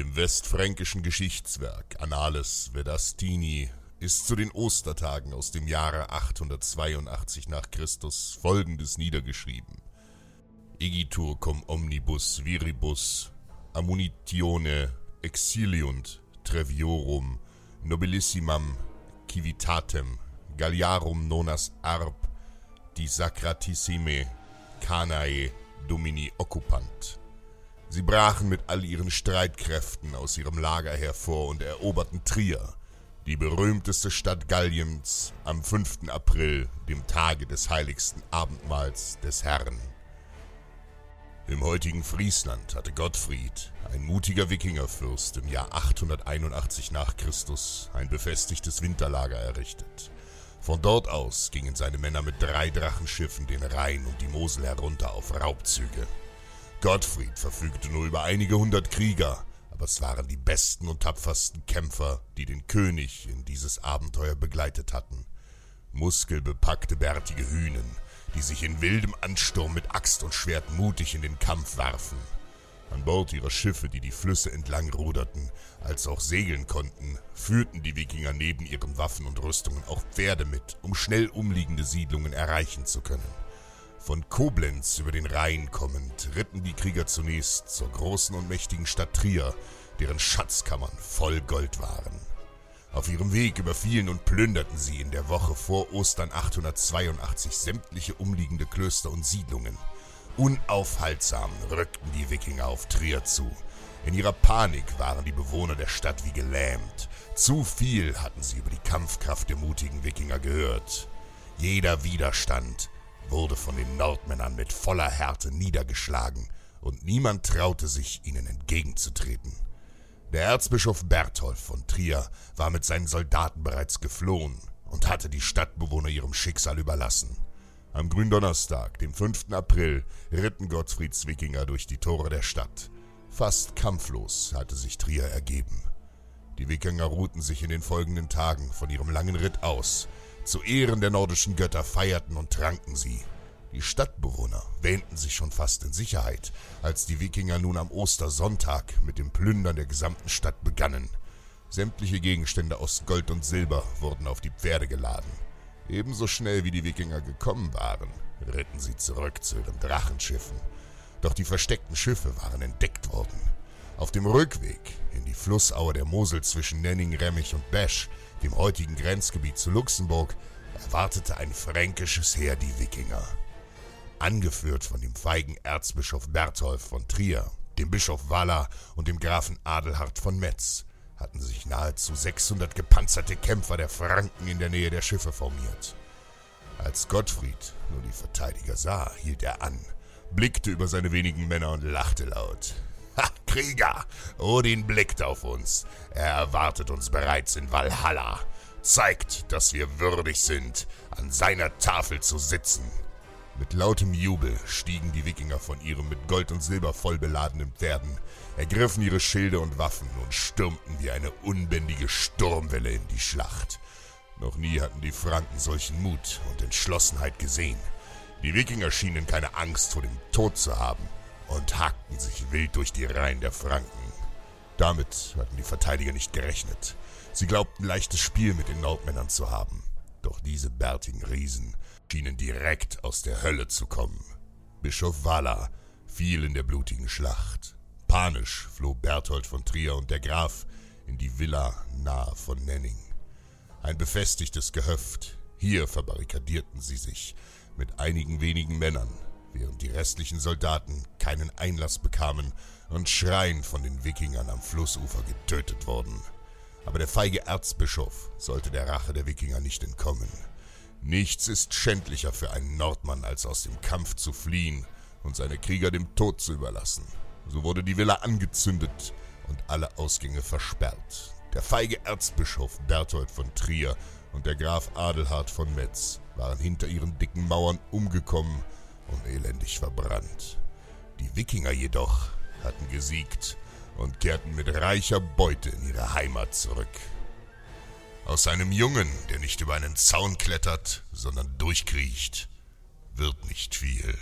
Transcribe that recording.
Dem westfränkischen Geschichtswerk Annales Vedastini ist zu den Ostertagen aus dem Jahre 882 nach Christus folgendes niedergeschrieben. Igitur cum omnibus viribus ammunitione exiliunt treviorum nobilissimam civitatem galliarum nonas arb die sacratissime canae domini occupant. Sie brachen mit all ihren Streitkräften aus ihrem Lager hervor und eroberten Trier, die berühmteste Stadt Galliens, am 5. April, dem Tage des heiligsten Abendmahls des Herrn. Im heutigen Friesland hatte Gottfried, ein mutiger Wikingerfürst, im Jahr 881 nach Christus ein befestigtes Winterlager errichtet. Von dort aus gingen seine Männer mit drei Drachenschiffen den Rhein und die Mosel herunter auf Raubzüge. Gottfried verfügte nur über einige hundert Krieger, aber es waren die besten und tapfersten Kämpfer, die den König in dieses Abenteuer begleitet hatten. Muskelbepackte bärtige Hühnen, die sich in wildem Ansturm mit Axt und Schwert mutig in den Kampf warfen. An Bord ihrer Schiffe, die die Flüsse entlang ruderten, als auch segeln konnten, führten die Wikinger neben ihren Waffen und Rüstungen auch Pferde mit, um schnell umliegende Siedlungen erreichen zu können. Von Koblenz über den Rhein kommend, ritten die Krieger zunächst zur großen und mächtigen Stadt Trier, deren Schatzkammern voll Gold waren. Auf ihrem Weg überfielen und plünderten sie in der Woche vor Ostern 882 sämtliche umliegende Klöster und Siedlungen. Unaufhaltsam rückten die Wikinger auf Trier zu. In ihrer Panik waren die Bewohner der Stadt wie gelähmt. Zu viel hatten sie über die Kampfkraft der mutigen Wikinger gehört. Jeder Widerstand wurde von den Nordmännern mit voller Härte niedergeschlagen, und niemand traute sich, ihnen entgegenzutreten. Der Erzbischof Berthold von Trier war mit seinen Soldaten bereits geflohen und hatte die Stadtbewohner ihrem Schicksal überlassen. Am Gründonnerstag, dem 5. April, ritten Gottfrieds Wikinger durch die Tore der Stadt. Fast kampflos hatte sich Trier ergeben. Die Wikinger ruhten sich in den folgenden Tagen von ihrem langen Ritt aus. Zu Ehren der nordischen Götter feierten und tranken sie. Die Stadtbewohner wähnten sich schon fast in Sicherheit, als die Wikinger nun am Ostersonntag mit dem Plündern der gesamten Stadt begannen. Sämtliche Gegenstände aus Gold und Silber wurden auf die Pferde geladen. Ebenso schnell wie die Wikinger gekommen waren, ritten sie zurück zu ihren Drachenschiffen. Doch die versteckten Schiffe waren entdeckt worden. Auf dem Rückweg in die Flussaue der Mosel zwischen Nenning, Remmich und Besch, dem heutigen Grenzgebiet zu Luxemburg, erwartete ein fränkisches Heer die Wikinger angeführt von dem feigen Erzbischof Berthold von Trier, dem Bischof Waller und dem Grafen Adelhard von Metz, hatten sich nahezu 600 gepanzerte Kämpfer der Franken in der Nähe der Schiffe formiert. Als Gottfried nur die Verteidiger sah, hielt er an, blickte über seine wenigen Männer und lachte laut. Krieger! Odin blickt auf uns. Er erwartet uns bereits in Valhalla. Zeigt, dass wir würdig sind, an seiner Tafel zu sitzen. Mit lautem Jubel stiegen die Wikinger von ihren mit Gold und Silber voll beladenen Pferden, ergriffen ihre Schilde und Waffen und stürmten wie eine unbändige Sturmwelle in die Schlacht. Noch nie hatten die Franken solchen Mut und Entschlossenheit gesehen. Die Wikinger schienen keine Angst vor dem Tod zu haben und hakten sich wild durch die Reihen der Franken. Damit hatten die Verteidiger nicht gerechnet. Sie glaubten leichtes Spiel mit den Nordmännern zu haben. Doch diese bärtigen Riesen schienen direkt aus der Hölle zu kommen. Bischof Walla fiel in der blutigen Schlacht. Panisch floh Berthold von Trier und der Graf in die Villa nahe von Nenning. Ein befestigtes Gehöft. Hier verbarrikadierten sie sich mit einigen wenigen Männern, während die restlichen Soldaten keinen Einlass bekamen und schreiend von den Wikingern am Flussufer getötet wurden. Aber der feige Erzbischof sollte der Rache der Wikinger nicht entkommen. Nichts ist schändlicher für einen Nordmann, als aus dem Kampf zu fliehen und seine Krieger dem Tod zu überlassen. So wurde die Villa angezündet und alle Ausgänge versperrt. Der feige Erzbischof Berthold von Trier und der Graf Adelhard von Metz waren hinter ihren dicken Mauern umgekommen und elendig verbrannt. Die Wikinger jedoch hatten gesiegt und kehrten mit reicher Beute in ihre Heimat zurück. Aus einem Jungen, der nicht über einen Zaun klettert, sondern durchkriecht, wird nicht viel.